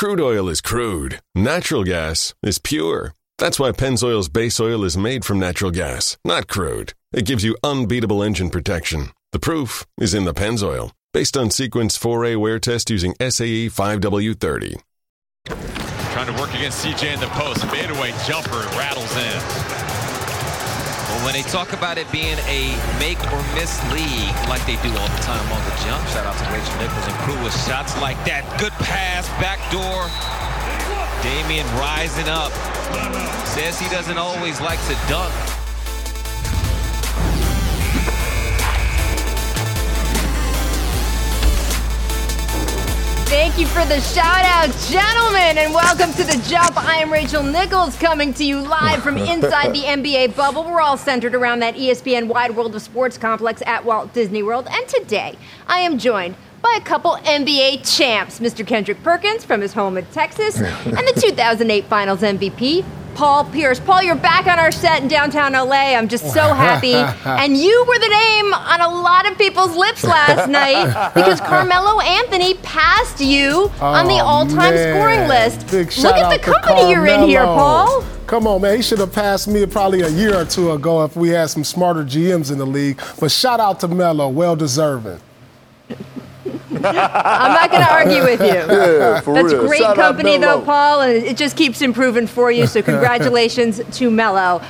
Crude oil is crude. Natural gas is pure. That's why Pennzoil's base oil is made from natural gas, not crude. It gives you unbeatable engine protection. The proof is in the Pennzoil, based on Sequence 4A wear test using SAE 5W30. Trying to work against CJ in the post. Fadeaway jumper rattles in. When they talk about it being a make or miss league, like they do all the time on the jump, shout out to Rachel Nichols and crew with shots like that. Good pass, back door. Damian rising up. Says he doesn't always like to dunk. Thank you for the shout out, gentlemen, and welcome to the jump. I am Rachel Nichols coming to you live from inside the NBA bubble. We're all centered around that ESPN wide world of sports complex at Walt Disney World. And today, I am joined by a couple NBA champs Mr. Kendrick Perkins from his home in Texas and the 2008 Finals MVP, Paul Pierce. Paul, you're back on our set in downtown LA. I'm just so happy. and you were the name on a lot of people's lips last night because Carmelo Anthony passed you on the Oh, all-time man. scoring list. Big Look at the company you're in here, Paul. Come on, man. He should have passed me probably a year or two ago if we had some smarter GMs in the league. But shout out to Melo, well deserving. I'm not going to argue with you. Yeah, That's real. great Shout company, though, Paul, and it just keeps improving for you. So congratulations to Melo.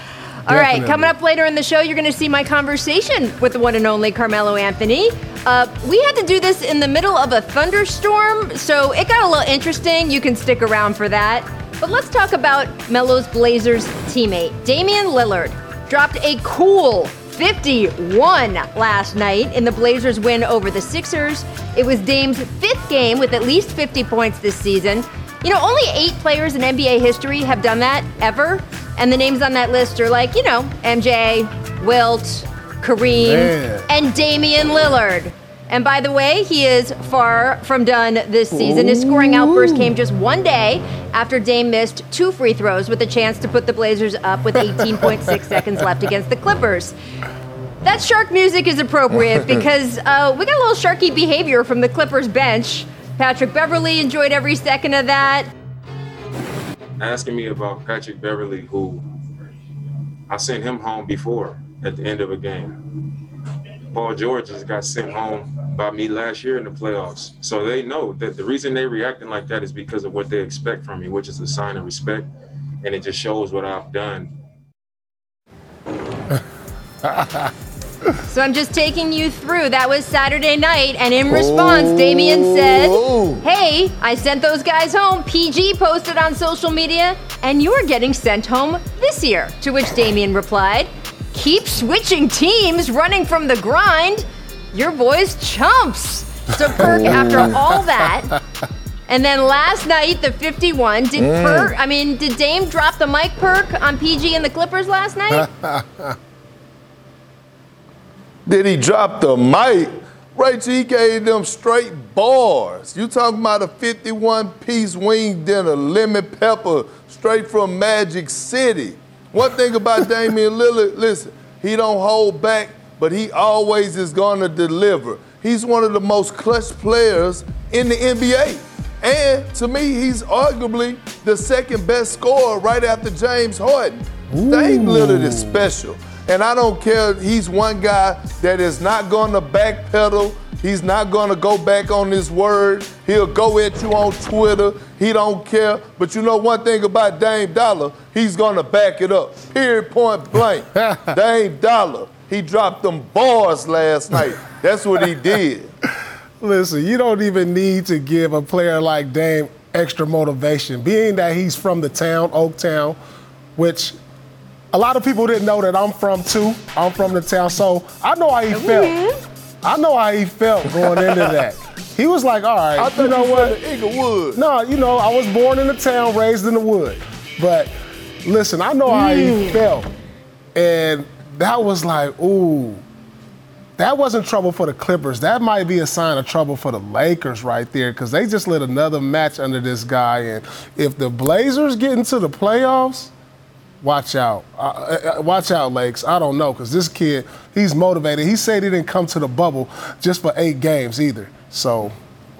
All right, Definitely. coming up later in the show, you're going to see my conversation with the one and only Carmelo Anthony. Uh, we had to do this in the middle of a thunderstorm, so it got a little interesting. You can stick around for that. But let's talk about Melo's Blazers teammate, Damian Lillard, dropped a cool 51 last night in the Blazers win over the Sixers. It was Dame's fifth game with at least 50 points this season. You know, only eight players in NBA history have done that ever. And the names on that list are like, you know, MJ, Wilt, Kareem, Man. and Damian Lillard. And by the way, he is far from done this season. His scoring outburst came just one day after Dame missed two free throws with a chance to put the Blazers up with 18.6 seconds left against the Clippers. That shark music is appropriate because uh, we got a little sharky behavior from the Clippers bench. Patrick Beverley enjoyed every second of that. asking me about Patrick Beverley, who I sent him home before at the end of a game. Paul George just got sent home by me last year in the playoffs. So they know that the reason they reacting like that is because of what they expect from me, which is a sign of respect. And it just shows what I've done So I'm just taking you through. That was Saturday night, and in response, Damian said, Oh. Hey, I sent those guys home. PG posted on social media, and you're getting sent home this year. To which Damian replied, Keep switching teams, running from the grind. Your boys chumps. So Perk, oh. after all that, and then last night, the 51, did mm. Perk, I mean, did Dame drop the mic perk on PG and the Clippers last night? Did he drop the mic? Rachel, he gave them straight bars. You talking about a 51 piece wing dinner, lemon pepper, straight from Magic City. One thing about Damian Lillard, listen, he don't hold back, but he always is gonna deliver. He's one of the most clutch players in the NBA. And to me, he's arguably the second best scorer right after James Harden. Dame Lillard is special. And I don't care, he's one guy that is not going to backpedal. He's not going to go back on his word. He'll go at you on Twitter. He don't care. But you know one thing about Dame Dollar, he's going to back it up. Period, point blank. Dame Dollar, he dropped them bars last night. That's what he did. Listen, you don't even need to give a player like Dame extra motivation, being that he's from the town, Oaktown, which a lot of people didn't know that I'm from too. I'm from the town, so I know how he mm-hmm. felt. I know how he felt going into that. He was like, all right, I you thought know you what? from Inglewood. No, you know, I was born in the town, raised in the wood. But listen, I know how he mm. felt. And that was like, ooh, that wasn't trouble for the Clippers. That might be a sign of trouble for the Lakers right there because they just lit another match under this guy. And if the Blazers get into the playoffs, watch out. Uh, uh, uh, watch out, Lakes. I don't know because this kid, he's motivated. He said he didn't come to the bubble just for eight games either. So,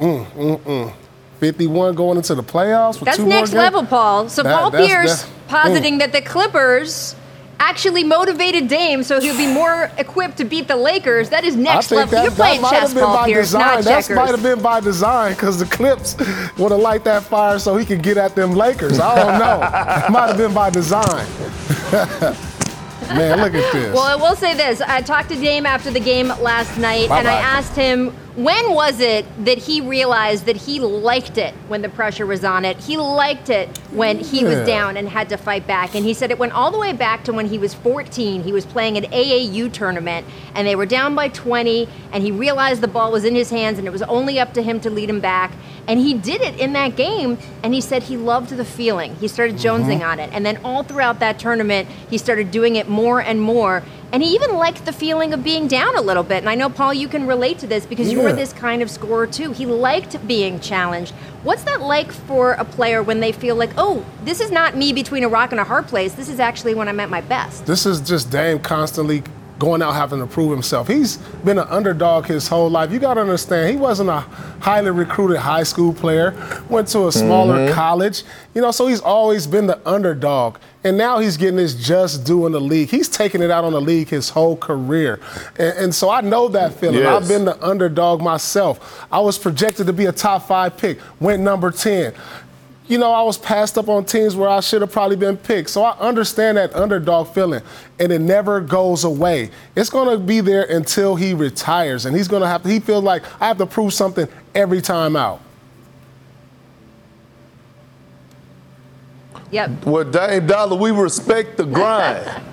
mm, mm, mm. 51 going into the playoffs. With That's two next more games? level, Paul. So That- Paul that's- Pierce that- positing mm. that the Clippers actually motivated Dame so he'll be more equipped to beat the Lakers. That is next level. that, You're that playing might chess, have been Paul by Pierce, design. not That might have been by design because the Clips would have light that fire so he could get at them Lakers. I don't know. might have been by design. Man, look at this. Well, I will say this. I talked to Dame after the game last night, and I Bye-bye. asked him when was it that he realized that he liked it when the pressure was on it. He liked it when he was down and had to fight back. And he said it went all the way back to when he was 14. He was playing an AAU tournament, and they were down by 20, and he realized the ball was in his hands, and it was only up to him to lead him back. And he did it in that game, and he said he loved the feeling. He started mm-hmm. jonesing on it. And then all throughout that tournament, he started doing it more and more. And he even liked the feeling of being down a little bit. And I know, Paul, you can relate to this because you're Yeah. this kind of scorer too. He liked being challenged. What's that like for a player when they feel like, oh, this is not me between a rock and a hard place. This is actually when I'm at my best? This is just Dame constantly going out having to prove himself. He's been an underdog his whole life. You got to understand, he wasn't a highly recruited high school player, went to a smaller mm-hmm. college, you know, so he's always been the underdog. And now he's getting his just due in the league. He's taking it out on the league his whole career. And, and so I know that feeling. Yes. I've been the underdog myself. I was projected to be a top five pick, went number 10 you know, I was passed up on teams where I should have probably been picked. So I understand that underdog feeling, and it never goes away. It's going to be there until he retires, and he's going to have to, he feels like I have to prove something every time out. Yep. Well, Dame Dollar, we respect the grind.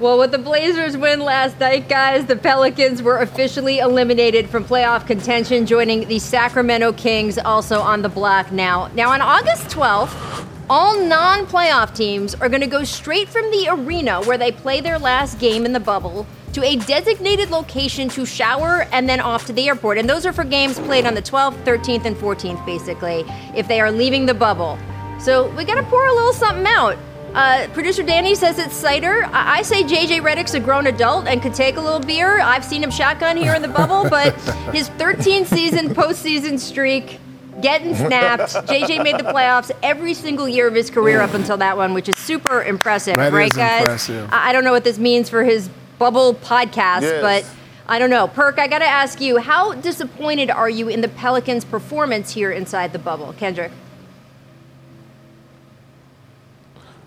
Well, with the Blazers win last night, guys, the Pelicans were officially eliminated from playoff contention, joining the Sacramento Kings also on the block now. Now, on August 12th, all non playoff teams are going to go straight from the arena where they play their last game in the bubble to a designated location to shower and then off to the airport. And those are for games played on the 12th, 13th, and 14th, basically, if they are leaving the bubble. So we got to pour a little something out. Uh, Producer Danny says it's cider. I-, I say JJ Redick's a grown adult and could take a little beer. I've seen him shotgun here in the bubble, but his 13 season postseason streak getting snapped. JJ made the playoffs every single year of his career up until that one, which is super impressive, That right, guys? impressive. I-, I don't know what this means for his bubble podcast, Yes. but. I don't know. Perk, I got to ask you, how disappointed are you in the Pelicans' performance here inside the bubble? Kendrick?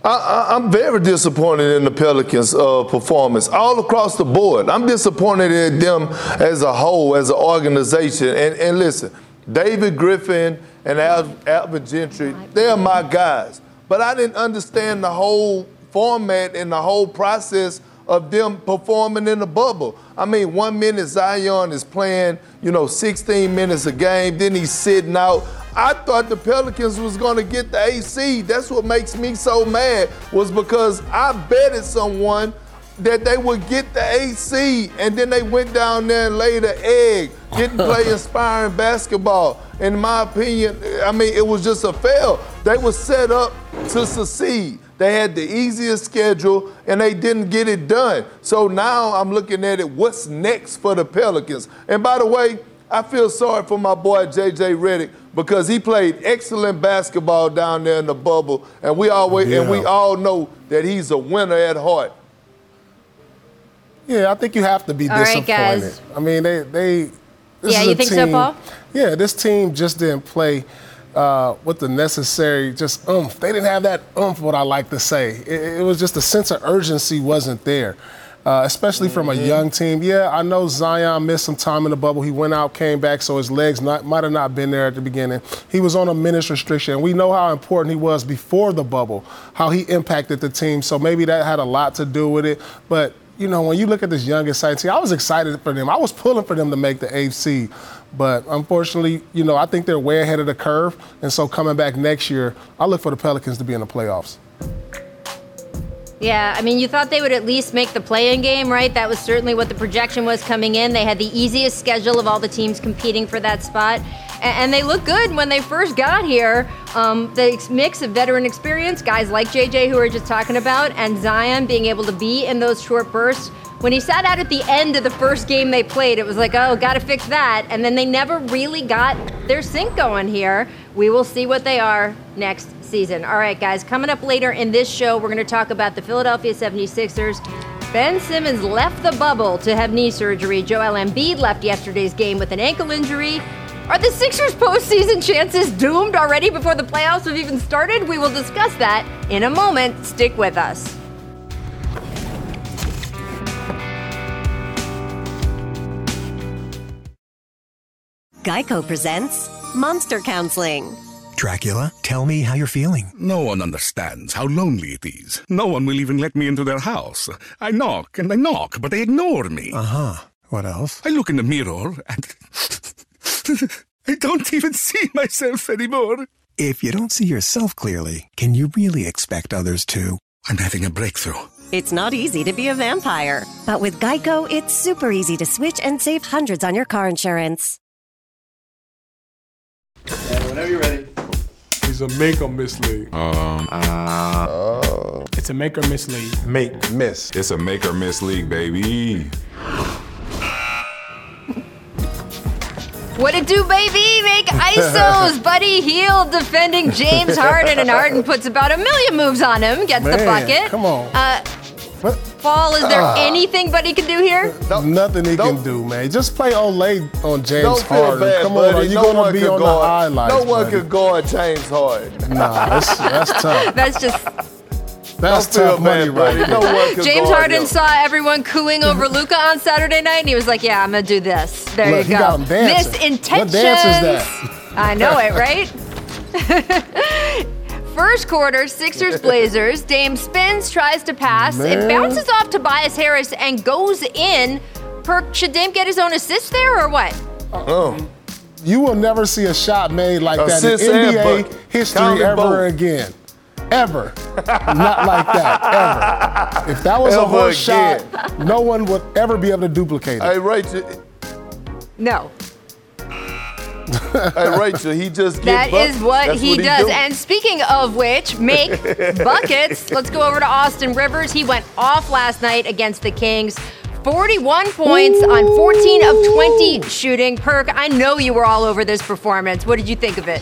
I, I'm very disappointed in the Pelicans' uh, performance all across the board. I'm disappointed in them as a whole, as an organization. And, and listen, David Griffin and Al, Alvin Gentry, they're my guys. But I didn't understand the whole format and the whole process of them performing in the bubble. I mean, one minute Zion is playing, you know, 16 minutes a game, then he's sitting out. I thought the Pelicans was gonna get the AC. That's what makes me so mad, was because I betted someone that they would get the AC, and then they went down there and laid an egg, didn't play inspiring basketball. In my opinion, I mean, it was just a fail. They were set up to succeed. They had the easiest schedule and they didn't get it done. So now I'm looking at it, what's next for the Pelicans? And by the way, I feel sorry for my boy JJ Redick because he played excellent basketball down there in the bubble, and we always and we all know that he's a winner at heart. Yeah, I think you have to be All right, disappointed. guys. I mean, they they. This Yeah, is you a think so, Paul? Yeah, this team just didn't play uh, with the necessary just oomph. They didn't have that oomph. What I like to say, it, it was just the sense of urgency wasn't there. Uh, especially from a Mm-hmm. young team. Yeah, I know Zion missed some time in the bubble. He went out, came back, so his legs not, might have not been there at the beginning. He was on a minutes restriction. We know how important he was before the bubble, how he impacted the team. So maybe that had a lot to do with it. But you know, when you look at this young exciting team, I was excited for them. I was pulling for them to make the AFC. But unfortunately, you know, I think they're way ahead of the curve. And so coming back next year, I look for the Pelicans to be in the playoffs. Yeah, I mean, you thought they would at least make the play-in game, right? That was certainly what the projection was coming in. They had the easiest schedule of all the teams competing for that spot. And they look good when they first got here. Um, the mix of veteran experience, guys like JJ who we were just talking about, and Zion being able to be in those short bursts. When he sat out at the end of the first game they played, it was like, oh, gotta fix that. And then they never really got their sync going here. We will see what they are next season. All right, guys, coming up later in this show, we're gonna talk about the Philadelphia 76ers. Ben Simmons left the bubble to have knee surgery. Joel Embiid left yesterday's game with an ankle injury. Are the Sixers' postseason chances doomed already before the playoffs have even started? We will discuss that in a moment. Stick with us. Geico presents Monster Counseling. Dracula, tell me how you're feeling. No one understands how lonely it is. No one will even let me into their house. I knock and I knock, but they ignore me. Uh huh. What else? I look in the mirror and I don't even see myself anymore. If you don't see yourself clearly, can you really expect others to? I'm having a breakthrough. It's not easy to be a vampire, but with Geico, it's super easy to switch and save hundreds on your car insurance. Yeah, whenever you're ready. He's a make or miss league. Um, uh, it's a make or miss league. Make, miss. It's a make or miss league, baby. What it do, baby? Make ISOs. Buddy Hield defending James Harden, and Harden puts about a million moves on him, gets Man, the bucket. Come on. Uh, what? Paul, is there Uh, anything Buddy can do here? Nothing he can do, man. Just play Olé on James Don't Harden. bad, Come buddy. on, are you no gonna one be could on the guard, highlights? No one buddy? could guard James Harden. Nah, that's, that's tough. That's just. That's Don't tough money right buddy. No there. one could James guard Harden him. saw everyone cooing over Luka on Saturday night, and he was like, "Yeah, I'm gonna do this." There Look, you he go. got him dancing. Miss intentions. What dance is that? I know it, right? First quarter, Sixers Blazers. Dame spins, tries to pass. It bounces off Tobias Harris and goes in. Perk, should Dame get his own assist there or what? Oh. You will never see a shot made like that Assist in and NBA bucket. history Count it ever both. again. Ever. Not like that. Ever. If that was a Ever horse again. shot, no one would ever be able to duplicate it. Hey, Rachel. No. Hey, Rachel. He just That get is what That's he what does. do. and speaking of which, make buckets. Let's go over to Austin Rivers. He went off last night against the Kings. 41 points on 14 of 20 shooting. Perk, I know you were all over this performance. What did you think of it?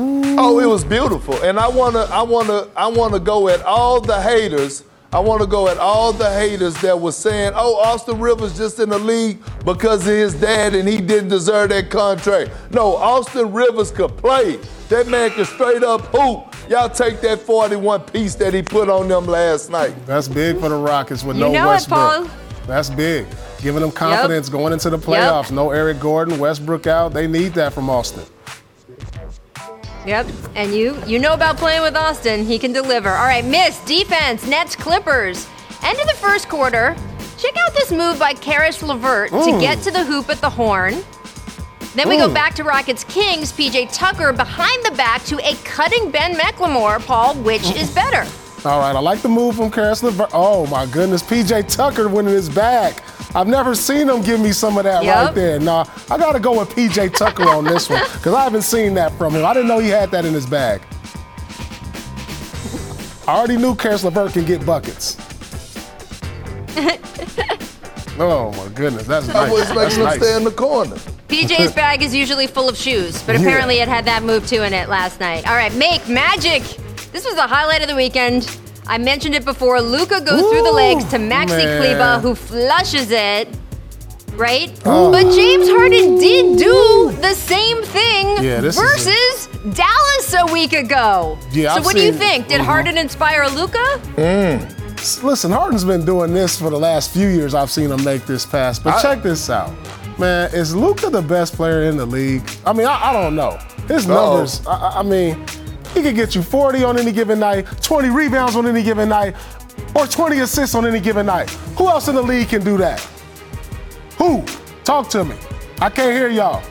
Oh, it was beautiful, and I wanna, I wanna, I wanna go at all the haters. I want to go at all the haters that were saying, "Oh, Austin Rivers just in the league because of his dad and he didn't deserve that contract." No, Austin Rivers could play. That man could straight up hoop. Y'all take that 41 piece that he put on them last night. That's big for the Rockets with You no know it, Westbrook. Paul. That's big. Giving them confidence going into the Yep. playoffs. No Eric Gordon, Westbrook out. They need that from Austin. Yep. And you you know about playing with Austin. He can deliver. All right, miss defense, Nets Clippers. End of the first quarter. Check out this move by Karis LeVert to Mm. get to the hoop at the horn. Then we go Mm. back to Rockets Kings, PJ Tucker behind the back to a cutting Ben McLemore. Paul, which is better? All right, I like the move from Karis LeVert. Oh my goodness, PJ Tucker winning his back. I've never seen him give me some of that Yep. right there. Nah, I gotta go with PJ Tucker on this one because I haven't seen that from him. I didn't know he had that in his bag. I already knew Karis LeVert can get buckets. oh my goodness, that's I nice. was That's making him nice. stay in the corner. PJ's bag is usually full of shoes, but Yeah. apparently it had that move too in it last night. All right, make magic. This was the highlight of the weekend. I mentioned it before. Luka goes through the legs to Maxi man. Kleber, who flushes it. Right? Oh. But James Harden did do the same thing Yeah, this a- versus Dallas a week ago. Yeah, so I've what do you think? Did Mhm. Harden inspire Luka? Listen, Harden's been doing this for the last few years. I've seen him make this pass. But I- check this out. Man, is Luka the best player in the league? I mean, I, I don't know. His numbers, I- I, I mean, he could get you 40 on any given night, 20 rebounds on any given night, or 20 assists on any given night. Who else in the league can do that? Who? Talk to me. I can't hear y'all.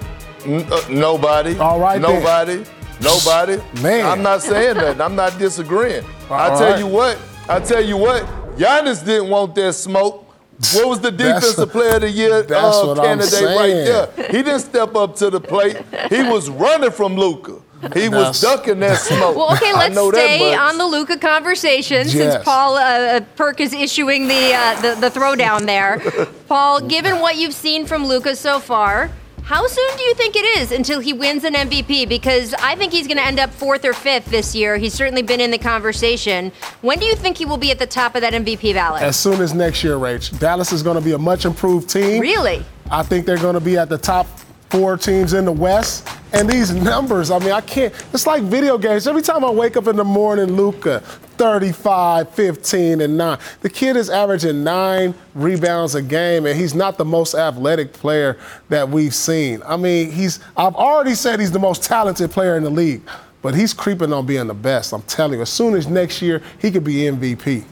N- uh, nobody. All right then. Nobody. Nobody. Man. I'm not saying that. I'm not disagreeing. I tell right. you what. I tell you what. Giannis didn't want that smoke. What was the defensive player of the year That's uh, candidate right there? He didn't step up to the plate. He was running from Luka. He was ducking that smoke. Well, okay, I let's know that stay much. on the Luka conversation Yes. since Paul uh, Perk is issuing the, uh, the the throwdown there. Paul, given what you've seen from Luka so far, how soon do you think it is until he wins an MVP? Because I think he's going to end up fourth or fifth this year. He's certainly been in the conversation. When do you think he will be at the top of that MVP ballot? As soon as next year, Rach. Dallas is going to be a much improved team. Really? I think they're going to be at the top four teams in the West. And these numbers, I mean, I can't. It's like video games. Every time I wake up in the morning, Luka, 35, 15, and 9. The kid is averaging nine rebounds a game, and he's not the most athletic player that we've seen. I mean, he's, I've already said he's the most talented player in the league, but he's creeping on being the best. I'm telling you, as soon as next year, he could be MVP.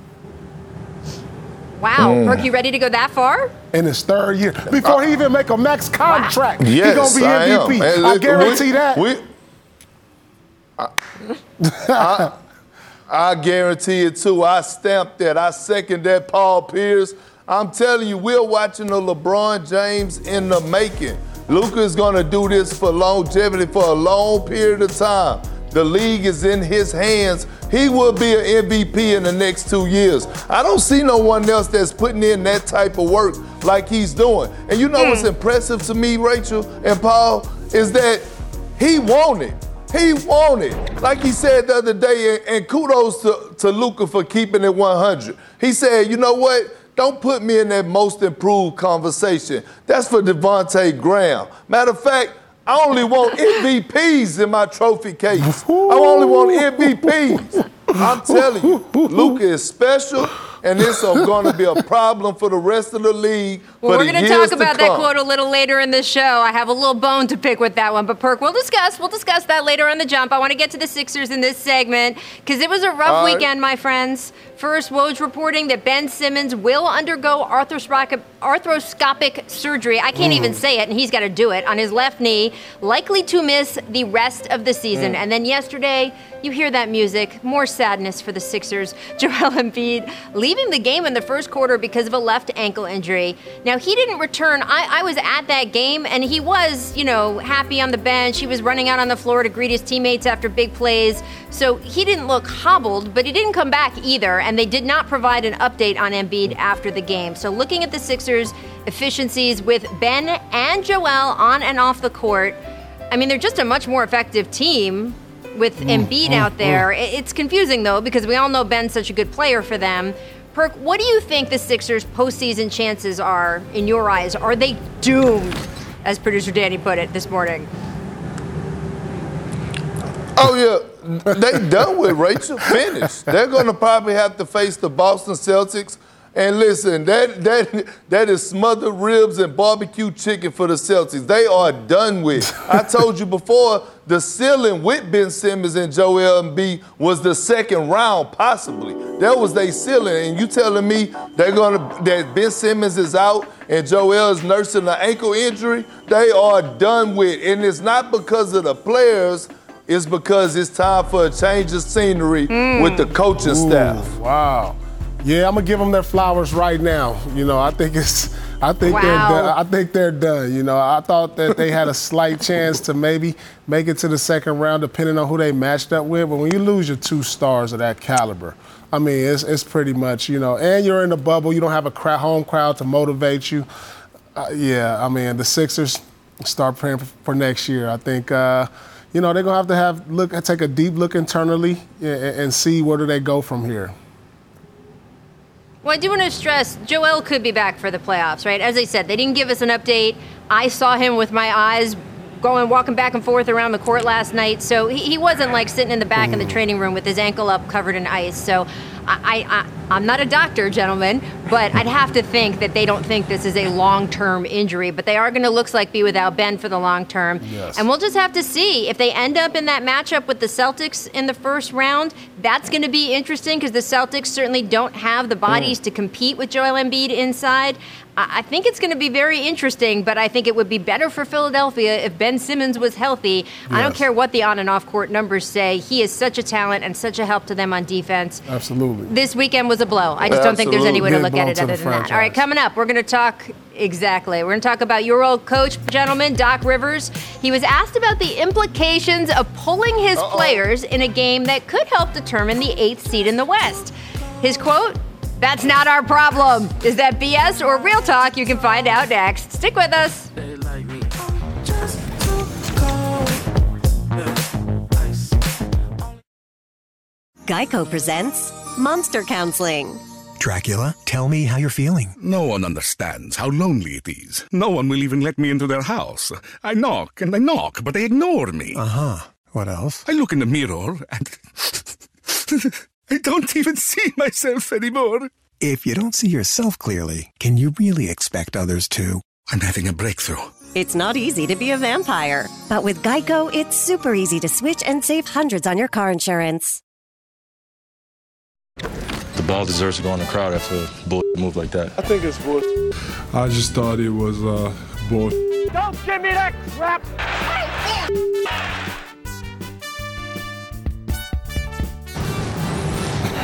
Wow, Mm. Perk, you ready to go that far? in his third year before he even make a max contract. Yes, he gonna be. MVP. And I we- guarantee that. We, I, I guarantee it too. I stamp that. I second that, Paul Pierce. I'm telling you, we're watching a LeBron James in the making. Luka is going to do this for longevity for a long period of time. The league is in his hands. He will be an MVP in the next two years. I don't see no one else that's putting in that type of work like he's doing. And you know hmm. what's impressive to me, Rachel and Paul, is that he wanted. He wanted. Like he said the other day, and, kudos to, to Luka for keeping it 100. He said, you know what? Don't put me in that most improved conversation. That's for Devonte Graham. Matter of fact, I only want MVPs in my trophy case. I only want MVPs. I'm telling you, Luka is special, and it's going to be a problem for the rest of the league. Well, we're going to talk about that quote a little later in the show. I have a little bone to pick with that one, but Perk, we'll discuss. We'll discuss that later on the jump. I want to get to the Sixers in this segment because it was a rough All right. weekend, my friends. First, Woj reporting that Ben Simmons will undergo arthroscopic, arthroscopic surgery. I can't Mm. even say it, and he's got to do it on his left knee, likely to miss the rest of the season. Mm. And then yesterday, you hear that music, more sadness for the Sixers. Joel Embiid leaving the game in the first quarter because of a left ankle injury. Now, he didn't return. I, I was at that game, and he was, you know, happy on the bench. He was running out on the floor to greet his teammates after big plays. So he didn't look hobbled, but he didn't come back either, and they did not provide an update on Embiid after the game. So looking at the Sixers' efficiencies with Ben and Joel on and off the court, I mean, they're just a much more effective team with mm, Embiid mm, out mm. there. I- It's confusing though because we all know Ben's such a good player for them. Perk, what do you think the Sixers' postseason chances are in your eyes? Are they doomed, as producer Danny put it this morning? Oh yeah, they done with Rachel. Finished. They're gonna probably have to face the Boston Celtics. And listen, that that that is smothered ribs and barbecue chicken for the Celtics. They are done with. I told you before, the ceiling with Ben Simmons and Joel Embiid was the second round, possibly. That was their ceiling. And you telling me they're gonna that Ben Simmons is out and Joel is nursing an ankle injury? They are done with. And it's not because of the players. It's because it's time for a change of scenery mm. with the coaching staff. Wow. Yeah, I'm gonna give them their flowers right now. You know, I think it's, I think they're, done. I think they're done. You know, I thought that they had a slight chance to maybe make it to the second round, depending on who they matched up with. But when you lose your two stars of that caliber, I mean, it's it's pretty much you know, and you're in the bubble. You don't have a crowd, home crowd to motivate you. Uh, yeah, I mean, the Sixers start praying for, for next year. I think. Uh, you know they're gonna have to have look take a deep look internally and, and see where do they go from here. Well, I do want to stress Joel could be back for the playoffs, right? As I said, they didn't give us an update. I saw him with my eyes going walking back and forth around the court last night, so he, he wasn't like sitting in the back in the hmm. training room with his ankle up, covered in ice. So I, I, I'm not a doctor, gentlemen, but I'd have to think that they don't think this is a long-term injury, but they are going to looks like be without Ben for the long term. Yes. And we'll just have to see if they end up in that matchup with the Celtics in the first round. That's going to be interesting because the Celtics certainly don't have the hmm. bodies to compete with Joel Embiid inside. I think it's going to be very interesting, but I think it would be better for Philadelphia if Ben Simmons was healthy. I don't care what the on and off court numbers say. He is such a talent and such a help to them on defense. Absolutely. Absolutely. This weekend was a blow. I just don't think there's any way to Absolutely. look at it other than the that. All right, coming up, we're going to talk exactly. We're going to talk about your old coach, gentleman, Doc Rivers. He was asked about the implications of pulling his players in a game that could help determine the eighth seed in the West. His quote, that's not our problem. Is that BS or real talk? You can find out next. Stick with us. Geico presents Monster Counseling. Dracula, tell me how you're feeling. No one understands how lonely it is. No one will even let me into their house. I knock and I knock, but they ignore me. Uh huh. What else? I look in the mirror and I don't even see myself anymore. If you don't see yourself clearly, can you really expect others to? I'm having a breakthrough. It's not easy to be a vampire, but with Geico, it's super easy to switch and save hundreds on your car insurance. The ball deserves to go in the crowd after a bull move like that. I think it's bull. I just thought it was uh, bull. Don't give me that crap!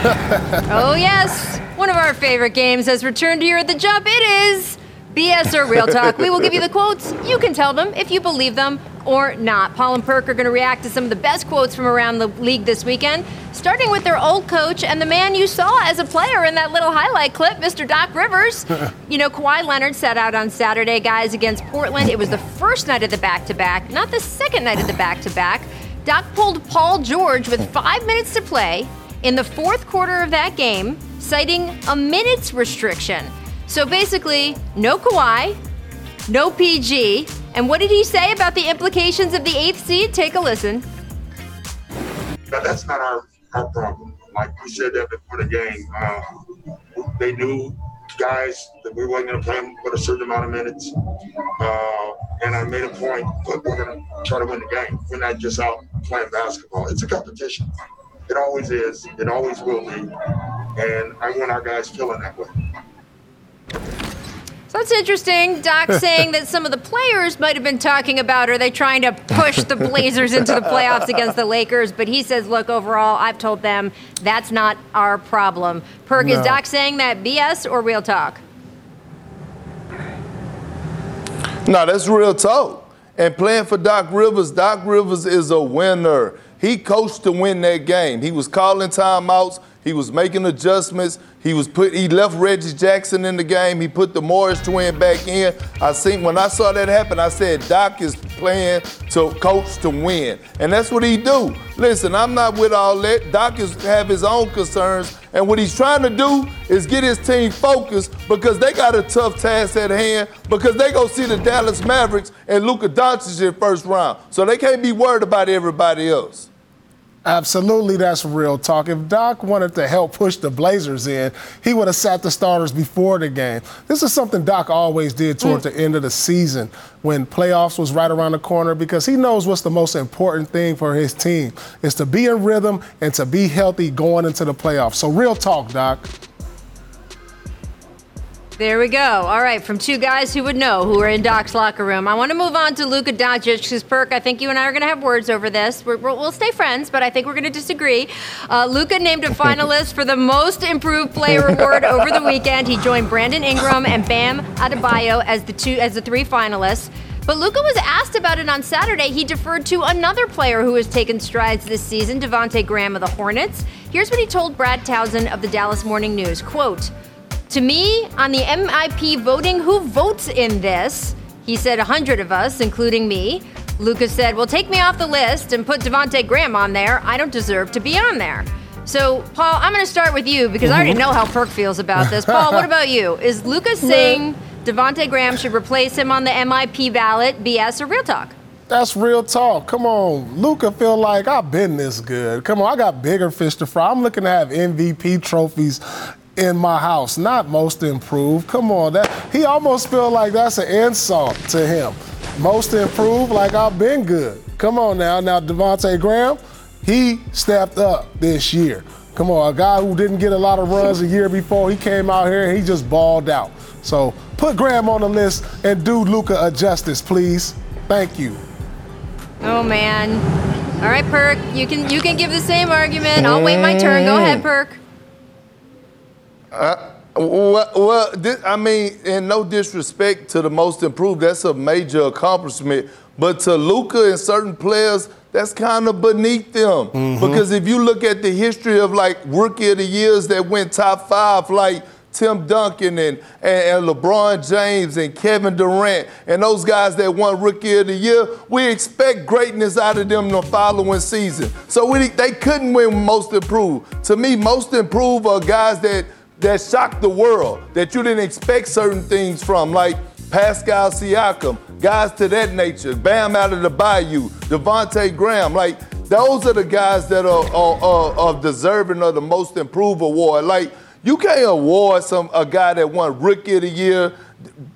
oh, yes. One of our favorite games has returned here at the jump. It is BS or Real Talk. We will give you the quotes. You can tell them if you believe them or not. Paul and Perk are going to react to some of the best quotes from around the league this weekend, starting with their old coach and the man you saw as a player in that little highlight clip, Mr. Doc Rivers. you know, Kawhi Leonard sat out on Saturday, guys, against Portland. It was the first night of the back to back, not the second night of the back to back. Doc pulled Paul George with five minutes to play in the fourth quarter of that game, citing a minutes restriction. So basically, no Kawhi, no PG. And what did he say about the implications of the eighth seed? Take a listen. But that's not our, our problem. Like we said that before the game, uh, they knew guys that we weren't going to play them for a certain amount of minutes. Uh, and I made a point, look, we're going to try to win the game. We're not just out playing basketball. It's a competition. It always is. It always will be. And I want our guys feeling that way. So that's interesting. Doc saying that some of the players might have been talking about are they trying to push the Blazers into the playoffs against the Lakers? But he says, look, overall, I've told them that's not our problem. Perk, is Doc saying that BS or real talk? No, that's real talk. And playing for Doc Rivers, Doc Rivers is a winner. He coached to win that game. He was calling timeouts. He was making adjustments. He was put. He left Reggie Jackson in the game. He put the Morris twin back in. I think when I saw that happen, I said Doc is playing to coach to win, and that's what he do. Listen, I'm not with all that. Doc is have his own concerns, and what he's trying to do is get his team focused because they got a tough task at hand. Because they go see the Dallas Mavericks and Luka Doncic in first round, so they can't be worried about everybody else. Absolutely, that's real talk. If Doc wanted to help push the Blazers in, he would have sat the starters before the game. This is something Doc always did toward mm. the end of the season when playoffs was right around the corner because he knows what's the most important thing for his team is to be in rhythm and to be healthy going into the playoffs. So real talk, Doc. There we go. All right, from two guys who would know who are in Doc's locker room. I want to move on to Luka Doncic because Perk, I think you and I are going to have words over this. We'll we'll stay friends, but I think we're going to disagree. Uh, Luka named a finalist for the Most Improved Player award over the weekend. He joined Brandon Ingram and Bam Adebayo as the two as the three finalists. But Luka was asked about it on Saturday. He deferred to another player who has taken strides this season, Devonte Graham of the Hornets. Here's what he told Brad Townsend of the Dallas Morning News. Quote, to me, on the MIP voting, who votes in this? He said 100 of us, including me. Lucas said, Well, take me off the list and put Devonte Graham on there. I don't deserve to be on there. So, Paul, I'm going to start with you because I already know how Perk feels about this. Paul, what about you? Is Lucas saying Devonte Graham should replace him on the MIP ballot, BS or real talk? That's real talk. Come on. Luka feel like I've been this good. Come on, I got bigger fish to fry. I'm looking to have MVP trophies in my house, not most improved. Come on, that he almost feel like that's an insult to him. Most improved, like I've been good. Come on now. Now Devonte Graham, he stepped up this year. Come on, a guy who didn't get a lot of runs a year before, he came out here and he just balled out. So put Graham on the list and do Luka a justice, please. Thank you. Oh man. All right, Perk, you can you can give the same argument. I'll wait my turn. Go ahead, Perk. Uh, well, well this, I mean, and no disrespect to the most improved, that's a major accomplishment. But to Luka and certain players, that's kind of beneath them. Mm-hmm. Because if you look at the history of like rookie of the years that went top five, like Tim Duncan and, and, and LeBron James and Kevin Durant and those guys that won Rookie of the Year, we expect greatness out of them the following season. So we, they couldn't win Most Improved. To me, Most Improved are guys that that shocked the world, that you didn't expect certain things from, like Pascal Siakam, guys to that nature, Bam out of the Bayou, Devonte Graham, like those are the guys that are, are, are, are deserving of the Most Improved award. Like you can't award some a guy that won Rookie of the Year,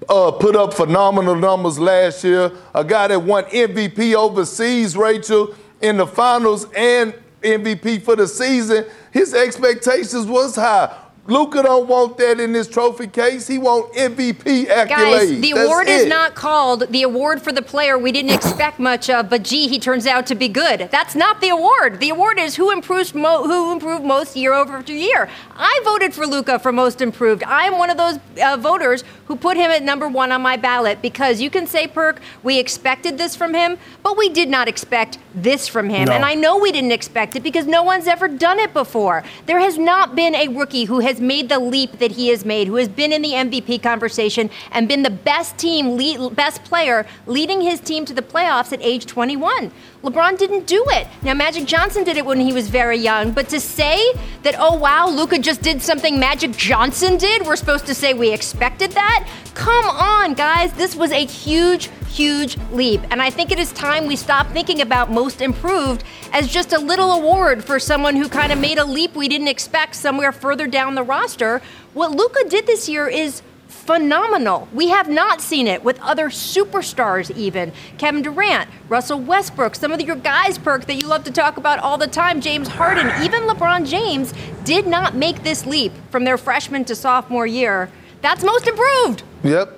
uh, put up phenomenal numbers last year, a guy that won MVP overseas, Rachel, in the finals and MVP for the season. His expectations was high. Luka don't want that in his trophy case. He want MVP accolades. Guys, the That's award is not called the award for the player we didn't expect much of, but gee, he turns out to be good. That's not the award. The award is who improves mo- who improved most year over year. I voted for Luka for most improved. I am one of those uh, voters who put him at number one on my ballot because you can say, Perk, we expected this from him, but we did not expect this from him. No. And I know we didn't expect it because no one's ever done it before. There has not been a rookie who has made the leap that he has made, who has been in the MVP conversation and been the best team, lead, best player, leading his team to the playoffs at age 21. LeBron didn't do it. Now, Magic Johnson did it when he was very young, but to say that, oh wow, Luka just did something Magic Johnson did, we're supposed to say we expected that? Come on, guys. This was a huge, huge leap. And I think it is time we stop thinking about most improved as just a little award for someone who kind of made a leap we didn't expect somewhere further down the roster. What Luka did this year is phenomenal. We have not seen it with other superstars, even Kevin Durant, Russell Westbrook, some of your guys, Perk, that you love to talk about all the time, James Harden, even LeBron James, did not make this leap from their freshman to sophomore year. That's most improved. Yep.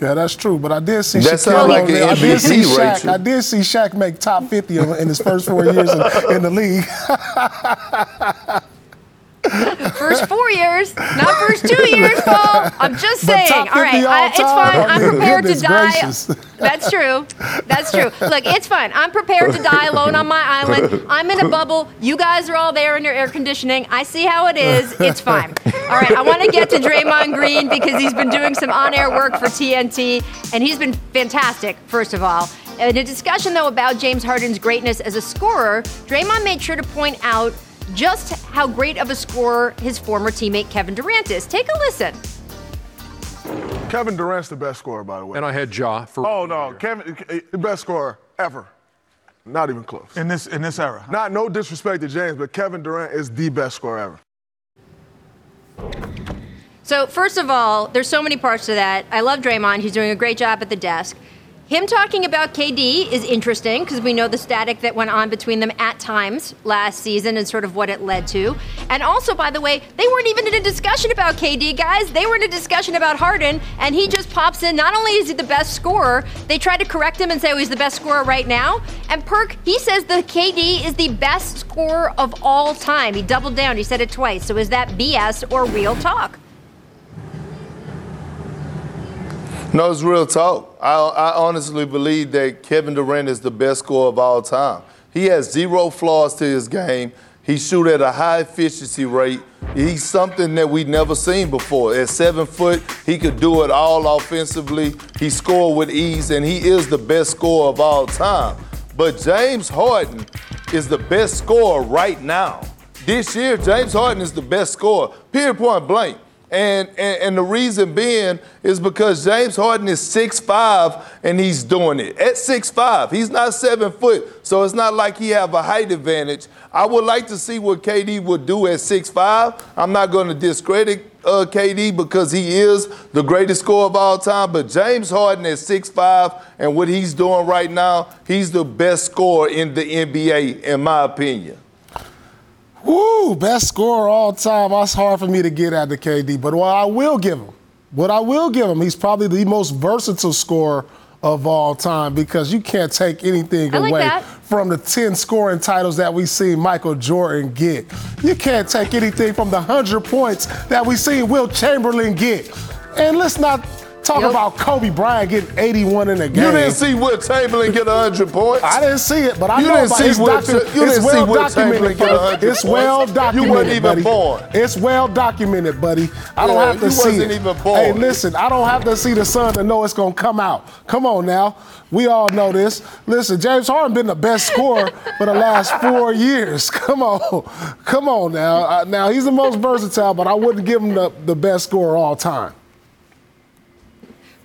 Yeah, that's true. But I did see That Shaquille like an O'Neal- I did see Shaq. Rachel. I did see Shaq make top 50 in in his first four years in, in the league. First four years, not first two years, Paul. I'm just saying. All right, all I, it's fine. I'm prepared to die. gracious. That's true. That's true. Look, it's fine. I'm prepared to die alone on my island. I'm in a bubble. You guys are all there in your air conditioning. I see how it is. It's fine. All right, I want to get to Draymond Green because he's been doing some on-air work for TNT, and he's been fantastic. First of all. In a discussion, though, about James Harden's greatness as a scorer, Draymond made sure to point out just how great of a scorer his former teammate Kevin Durant is. Take a listen. Kevin Durant's the best scorer, by the way. And I had Ja for. Oh no, Kevin, the best scorer ever. Not even close. In this in this era. Not no disrespect to James, but Kevin Durant is the best scorer ever. So, first of all, there's so many parts to that. I love Draymond. He's doing a great job at the desk. Him talking about KD is interesting because we know the static that went on between them at times last season and sort of what it led to. And also, by the way, they weren't even in a discussion about KD, guys. They were in a discussion about Harden, and he just pops in. Not only is he the best scorer, they tried to correct him and say, oh, he's the best scorer right now. And Perk, he says the KD is the best scorer of all time. He doubled down, he said it twice. So is that BS or real talk? No, it's real talk. I, I honestly believe that Kevin Durant is the best scorer of all time. He has zero flaws to his game. He shoot at a high efficiency rate. He's something that we've never seen before. At seven foot, he could do it all offensively. He scored with ease, and he is the best scorer of all time. But James Harden is the best scorer right now. This year, James Harden is the best scorer, period, point blank. And, and, and the reason being is because James Harden is 6'5 and he's doing it. At 6'5, he's not seven foot, so it's not like he have a height advantage. I would like to see what KD would do at 6'5. I'm not going to discredit uh, KD because he is the greatest scorer of all time, but James Harden at 6'5 and what he's doing right now, he's the best scorer in the NBA, in my opinion. Woo, best scorer all time. That's hard for me to get at the KD. But what I will give him, what I will give him, he's probably the most versatile scorer of all time because you can't take anything like away that. from the 10 scoring titles that we see Michael Jordan get. You can't take anything from the 100 points that we see Wilt Chamberlain get. And let's not talk Yep. about Kobe Bryant getting 81 in a game. You didn't see Wilt Chamberlain get 100 points. I didn't see it, but I You know didn't about see it's, Will docu- you it's didn't see well Will documented. Chamberlain get buddy. 100 It's well points. You documented. weren't even buddy. born. It's well documented, buddy. I don't Yeah, have to you see wasn't it. even born. Hey, listen, I don't have to see the sun to know it's gonna come out. Come on now. We all know this. Listen, James Harden been the best scorer for the last four years. Come on, come on now. Uh, now he's the most versatile, but I wouldn't give him the, the best scorer all time.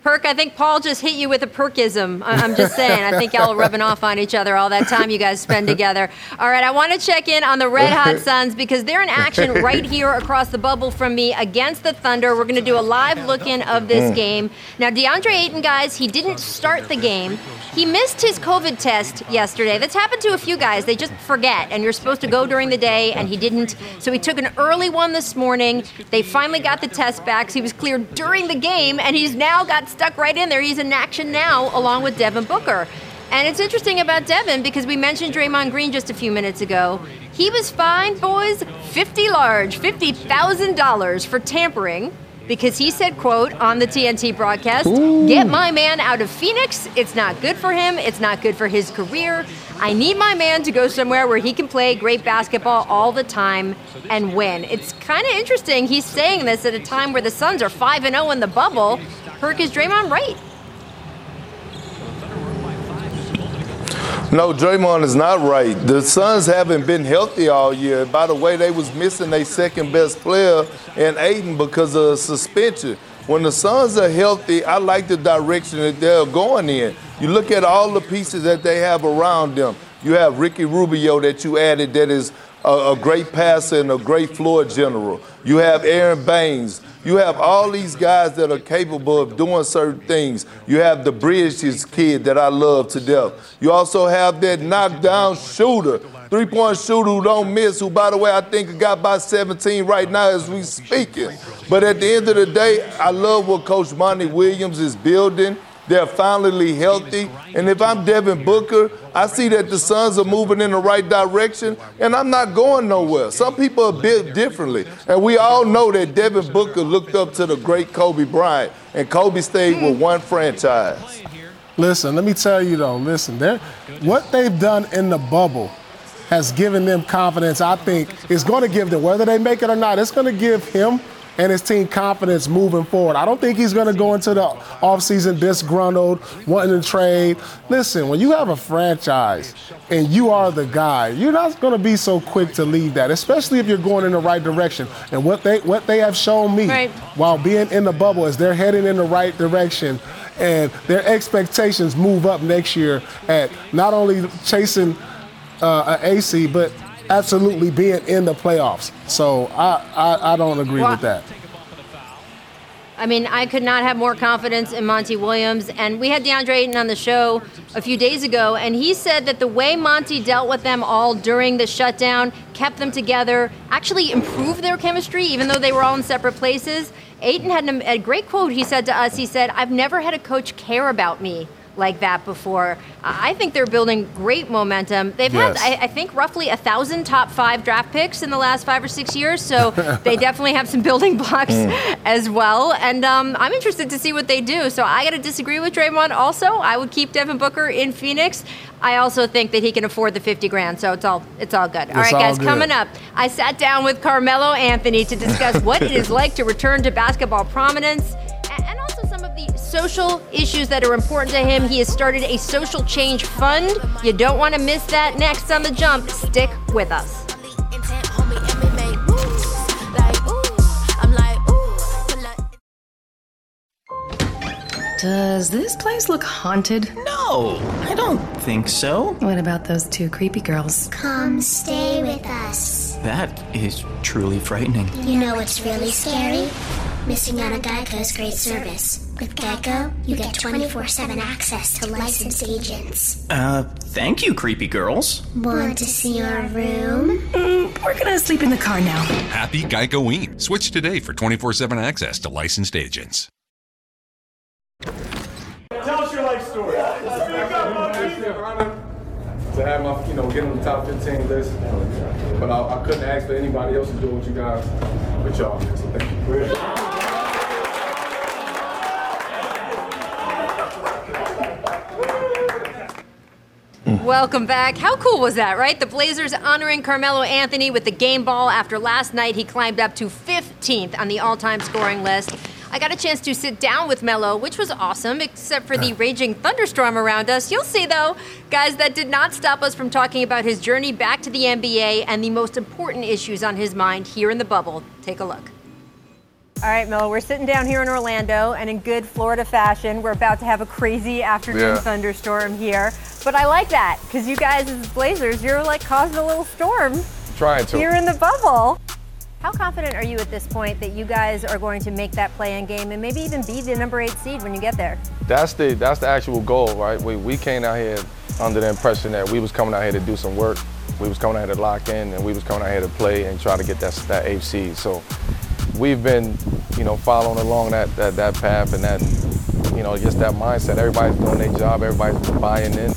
Perk, I think Paul just hit you with a perkism. I'm just saying. I think y'all are rubbing off on each other all that time you guys spend together. All right, I want to check in on the Red Hot Suns because they're in action right here across the bubble from me against the Thunder. We're going to do a live look in of this Mm. game. Now, DeAndre Ayton, guys, he didn't start the game. He missed his COVID test yesterday. That's happened to a few guys. They just forget, and you're supposed to go during the day, and he didn't. So he took an early one this morning. They finally got the test back. So he was cleared during the game, and he's now got stuck right in there. He's in action now, along with Devin Booker. And it's interesting about Devin because we mentioned Draymond Green just a few minutes ago. He was fined, boys, 50 large, $50,000 for tampering because he said, quote, on the TNT broadcast, get my man out of Phoenix. It's not good for him. It's not good for his career. I need my man to go somewhere where he can play great basketball all the time and win. It's kind of interesting. He's saying this at a time where the Suns are 5 and 0 in the bubble. Perk is Draymond right? No, Draymond is not right. The Suns haven't been healthy all year. By the way, they was missing their second best player in Ayton because of suspension. When the Suns are healthy, I like the direction that they're going in. You look at all the pieces that they have around them. You have Ricky Rubio that you added that is a, a great passer and a great floor general. You have Aron Baynes. You have all these guys that are capable of doing certain things. You have the Bridges kid that I love to death. You also have that knockdown shooter, three-point shooter who don't miss, who, by the way, I think got by 17 right now as we speaking. But at the end of the day, I love what Coach Monty Williams is building. They're finally healthy. And if I'm Devin Booker, I see that the Suns are moving in the right direction, and I'm not going nowhere. Some people are built differently. And we all know that Devin Booker looked up to the great Kobe Bryant, and Kobe stayed with one franchise. Listen, let me tell you though, listen, what they've done in the bubble has given them confidence, I think, is going to give them, whether they make it or not, it's going to give him and his team confidence moving forward. I don't think he's going to go into the offseason disgruntled, wanting to trade. Listen, when you have a franchise and you are the guy, you're not going to be so quick to leave that, especially if you're going in the right direction. And what they what they have shown me Right. while being in the bubble is they're heading in the right direction and their expectations move up next year at not only chasing uh, an AC, but absolutely being in the playoffs. So I, I, I don't agree Well, with that. I mean, I could not have more confidence in Monty Williams. And we had DeAndre Ayton on the show a few days ago, and he said that the way Monty dealt with them all during the shutdown, kept them together, actually improved their chemistry, even though they were all in separate places. Ayton had a great quote he said to us. He said, I've never had a coach care about me like that before. I think they're building great momentum. They've Yes. had, I, I think, roughly a thousand top five draft picks in the last five or six years. So they definitely have some building blocks Mm. as well. And um, I'm interested to see what they do. So I got to disagree with Draymond. Also, I would keep Devin Booker in Phoenix. I also think that he can afford the 50 grand. So it's all it's all good. All It's right, all guys, good. coming up, I sat down with Carmelo Anthony to discuss what it is like to return to basketball prominence social issues that are important to him. He has started a social change fund. You don't want to miss that next on the jump. Stick with us. Does this place look haunted? No, I don't think so. What about those two creepy girls? Come stay with us. That is truly frightening. You know what's really scary? Missing out on Geico's great service. With Geico, you get 24 7 access to licensed agents. Uh, thank you, creepy girls. Want to see our room? Mm, we're gonna sleep in the car now. Happy Geicoing. Switch today for 24 7 access to licensed agents. Tell us your life story. Speak up, Monkey. To have my, you know, get on the top 15 list. But I, I couldn't ask for anybody else to do what you guys with y'all. man. So thank you. Welcome back. How cool was that, right? The Blazers honoring Carmelo Anthony with the game ball after last night he climbed up to 15th on the all time scoring list. I got a chance to sit down with Melo, which was awesome, except for the ah. raging thunderstorm around us. You'll see, though, guys, that did not stop us from talking about his journey back to the NBA and the most important issues on his mind here in the bubble. Take a look. All right, Melo, we're sitting down here in Orlando, and in good Florida fashion, we're about to have a crazy afternoon Yeah. thunderstorm here. But I like that because you guys, as Blazers, you're like causing a little storm Trying to. here in the bubble. How confident are you at this point that you guys are going to make that play-in game and maybe even be the number eight seed when you get there? That's the that's the actual goal, right? We we came out here under the impression that we was coming out here to do some work. We was coming out here to lock in, and we was coming out here to play and try to get that that eighth seed. So we've been, you know, following along that that that path and that, you know, just that mindset. Everybody's doing their job. Everybody's buying in.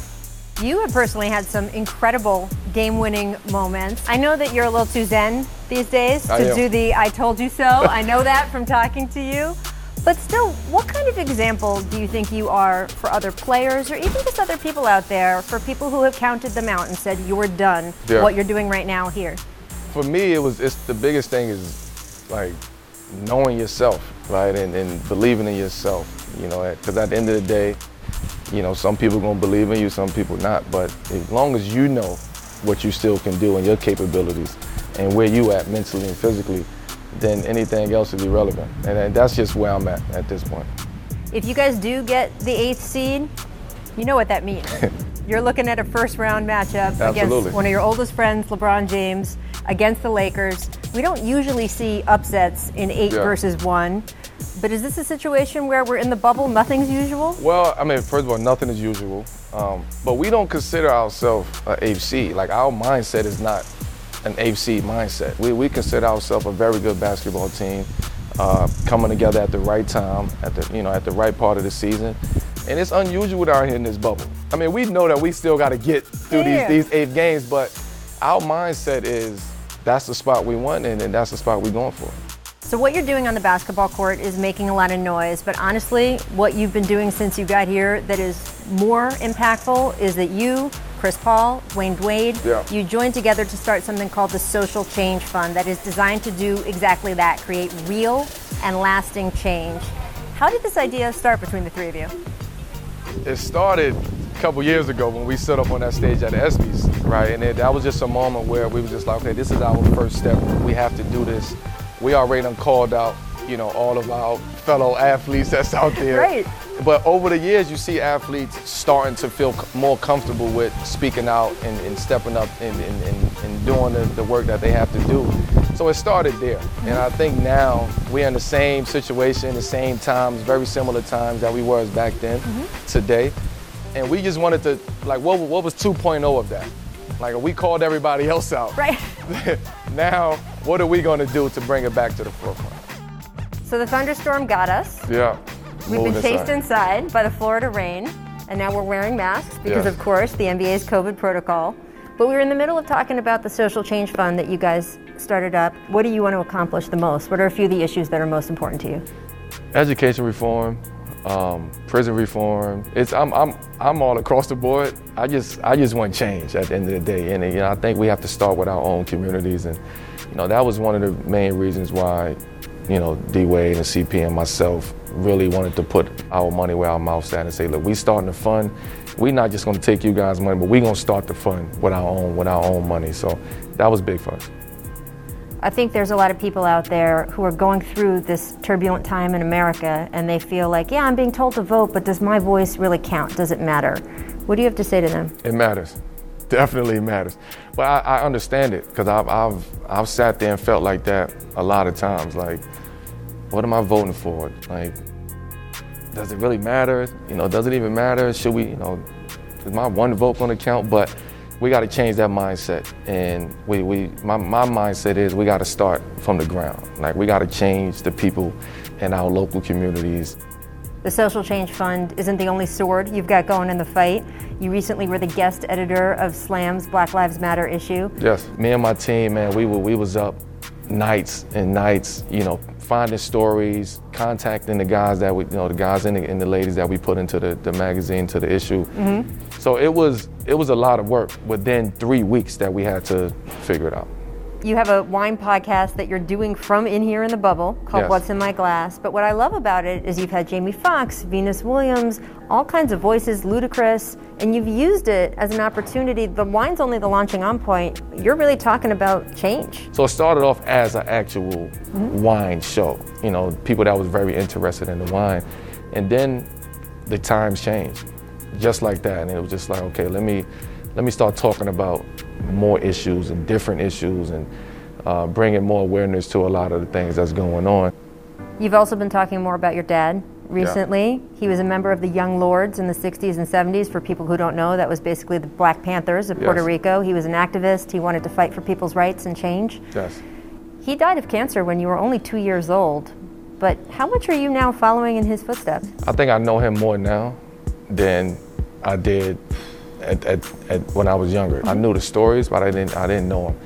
You have personally had some incredible game-winning moments. I know that you're a little too zen these days to do the "I told you so." I know that from talking to you. But still, what kind of example do you think you are for other players or even just other people out there, for people who have counted them out and said, you're done, Yeah. what you're doing right now here? for me, it was it's the biggest thing is like knowing yourself, right, and, and believing in yourself. You know, because at the end of the day, you know, some people gonna believe in you, some people not. But as long as you know what you still can do and your capabilities and where you at mentally and physically, then anything else is irrelevant. And, and that's just where I'm at at this point. If you guys do get the eighth seed, you know what that means. You're looking at a first round matchup Absolutely. against one of your oldest friends, LeBron James, against the Lakers. We don't usually see upsets in eight Yeah. versus one. But is this a situation where we're in the bubble, nothing's usual? Well, I mean, first of all, nothing is usual, um, but we don't consider ourselves an AFC. Like our mindset is not an AFC mindset. We, we consider ourselves a very good basketball team, uh, coming together at the right time, at the you know at the right part of the season, and it's unusual out here in this bubble. I mean, we know that we still got to get through Yeah. these these eight games, but our mindset is that's the spot we want, and, and that's the spot we're going for. So, what you're doing on the basketball court is making a lot of noise, but honestly, what you've been doing since you got here that is more impactful is that you, Chris Paul, Dwyane Wade, Yeah. you joined together to start something called the Social Change Fund that is designed to do exactly that create real and lasting change. How did this idea start between the three of you? it started a couple years ago when we stood up on that stage at the ESPYs, right? And it, that was just a moment where we were just like, okay, this is our first step. We have to do this. We already done called out, you know, all of our fellow athletes that's out there. Right. But over the years, you see athletes starting to feel more comfortable with speaking out and, and stepping up and, and, and, doing the, the work that they have to do. So it started there. And I think now we're in the same situation, the same times, very similar times that we was back then, mm-hmm. today. And we just wanted to, like, what, what was 2.0 of that? Like, we called everybody else out. Right. now, what are we going to do to bring it back to the forefront? So, the thunderstorm got us. Yeah. We've been chased inside. inside by the Florida rain, and now we're wearing masks because, Yes. of course, the NBA's COVID protocol. But we were in the middle of talking about the social change fund that you guys started up. What do you want to accomplish the most? What are a few of the issues that are most important to you? education reform, um, prison reform. It's I'm I'm I'm all across the board. I just I just want change at the end of the day, and you know I think we have to start with our own communities, and you know that was one of the main reasons why, you know, D Wade and CP and myself really wanted to put our money where our mouth's at and say, look, we starting the fund. We're not just going to take you guys' money, but we're going to start the fund with our own with our own money. So that was big for us. I think there's a lot of people out there who are going through this turbulent time in America and they feel like, yeah, I'm being told to vote, but does my voice really count? Does it matter? What do you have to say to them? It matters. Definitely matters. But I, I understand it because I've, I've, I've sat there and felt like that a lot of times. Like, what am I voting for? Like, does it really matter? You know, does it even matter? Should we, you know, is my one vote going to count? But we got to change that mindset. And we, we my, my mindset is we got to start from the ground. Like, we got to change the people in our local communities. The Social Change Fund isn't the only sword you've got going in the fight. You recently were the guest editor of Slam's Black Lives Matter issue. Yes, me and my team, man, we were we was up nights and nights, you know, finding stories, contacting the guys that we, you know, the guys and the, and the ladies that we put into the, the magazine to the issue. Mm-hmm. So it was it was a lot of work within three weeks that we had to figure it out. You have a wine podcast that you're doing from in here in the bubble called Yes. What's in My Glass. But what I love about it is you've had Jamie Foxx, Venus Williams, all kinds of voices, Ludacris, and you've used it as an opportunity. The wine's only the launching on point. You're really talking about change. So it started off as an actual mm-hmm. wine show, you know, people that was very interested in the wine. And then the times changed, just like that. And it was just like, okay, let me, let me start talking about more issues and different issues and uh, bringing more awareness to a lot of the things that's going on. You've also been talking more about your dad recently. He was a member of the Young Lords in the 60s and 70s. For people who don't know, that was basically the Black Panthers of Puerto Rico. He was an activist. He wanted to fight for people's rights and change. Yes. He died of cancer when you were only two years old. But how much are you now following in his footsteps? I think I know him more now than I did at, at, at when I was younger. I knew the stories, but I didn't I didn't know them.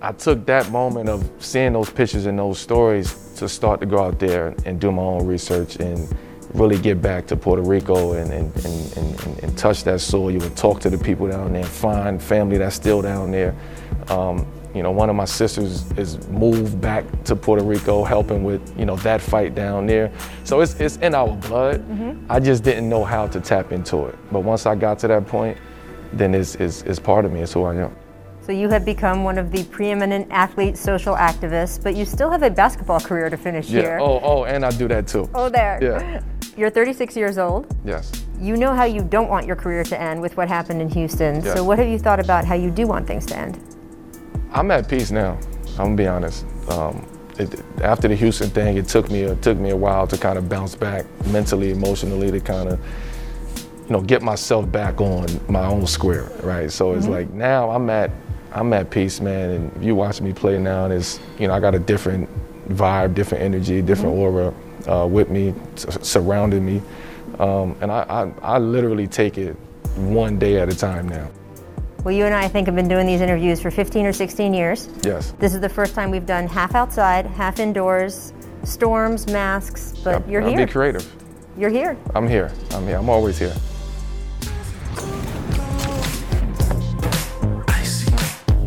I took that moment of seeing those pictures and those stories to start to go out there and do my own research and really get back to Puerto Rico and, and, and, and, and touch that soil. You would talk to the people down there, and find family that's still down there. Um, you know, one of my sisters is moved back to Puerto Rico, helping with you know that fight down there. So it's it's in our blood. Mm-hmm. I just didn't know how to tap into it. But once I got to that point, then it's it's, it's part of me. It's who I am. So you have become one of the preeminent athlete social activists, but you still have a basketball career to finish Yeah. here. Oh oh, and I do that too. Oh, there. Yeah. You're 36 years old. Yes. You know how you don't want your career to end with what happened in Houston. Yes. So what have you thought about how you do want things to end? I'm at peace now. I'm gonna be honest. Um, it, after the Houston thing, it took me it took me a while to kind of bounce back mentally, emotionally, to kind of you know get myself back on my own square, right? So it's Mhm. like now I'm at I'm at peace, man. And you watch me play now, and it's you know I got a different vibe, different energy, different aura uh, with me, s- surrounding me, um, and I, I I literally take it one day at a time now. Well, you and I, I think, have been doing these interviews for 15 or 16 years. Yes. This is the first time we've done half outside, half indoors, storms, masks, but you're I'll here. be creative. You're here. I'm here. I'm here. I'm always here.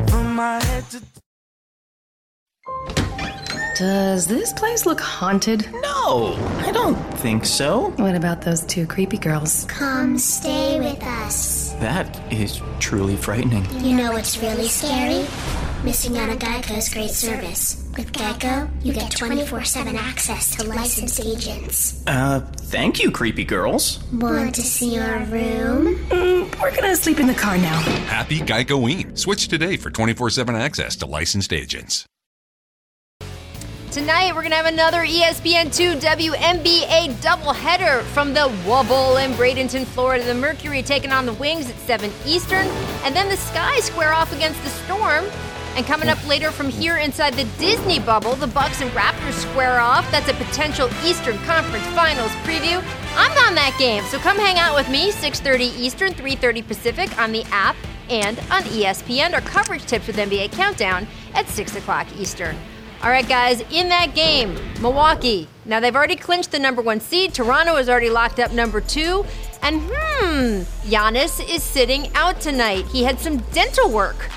From my head to Does this place look haunted? No, I don't think so. What about those two creepy girls? Come stay with us. That is truly frightening. You know what's really scary? Missing out on Geico's great service. With Geico, you get 24 7 access to licensed agents. Uh, thank you, creepy girls. Want to see our room? Mm, we're gonna sleep in the car now. Happy Geicoing. Switch today for 24 7 access to licensed agents. Tonight, we're going to have another E ESPN2 WNBA doubleheader from the Wubble in Bradenton, Florida. The Mercury taking on the Wings at 7 Eastern. And then the Sky square off against the Storm. And coming up later from here inside the Disney bubble, the Bucks and Raptors square off. That's a potential Eastern Conference Finals preview. I'm on that game, so come hang out with me 6:30 Eastern, 3:30 Pacific on the app and on ESPN. Our coverage tips with NBA Countdown at 6 o'clock Eastern. All right, guys, in that game, Milwaukee. Now they've already clinched the number one seed. Toronto has already locked up number two. And hmm, Giannis is sitting out tonight. He had some dental work.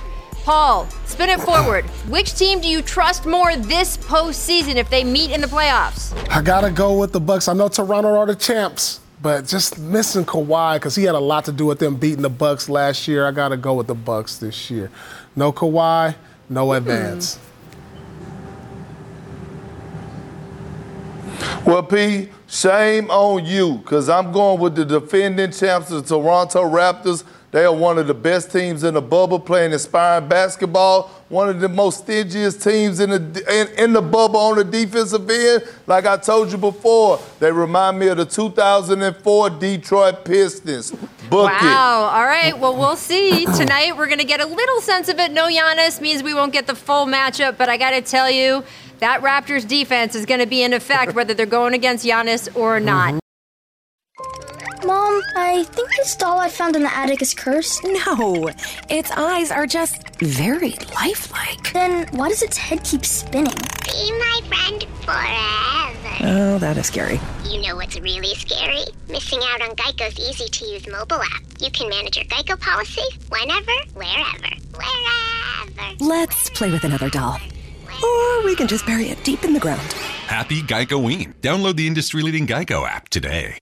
Paul, spin it forward. Which team do you trust more this postseason if they meet in the playoffs? I gotta go with the Bucks. I know Toronto are the champs, but just missing Kawhi because he had a lot to do with them beating the Bucks last year. I gotta go with the Bucks this year. No Kawhi, no advance. Well, P, shame on you, because I'm going with the defending champs, the Toronto Raptors. They are one of the best teams in the bubble playing inspiring basketball. One of the most stingiest teams in the in, in the bubble on the defensive end. Like I told you before, they remind me of the 2004 Detroit Pistons. Book it. wow. All right. Well, we'll see. Tonight, we're going to get a little sense of it. No Giannis means we won't get the full matchup, but I got to tell you, that Raptors defense is going to be in effect whether they're going against Giannis or mm-hmm. not. Mom, I think this doll I found in the attic is cursed. No, its eyes are just very lifelike. Then why does its head keep spinning? Be my friend forever. Oh, that is scary. You know what's really scary? Missing out on Geico's easy to use mobile app. You can manage your Geico policy whenever, wherever, wherever. Let's play with another doll. Or we can just bury it deep in the ground. Happy Geico Ween. Download the industry leading Geico app today.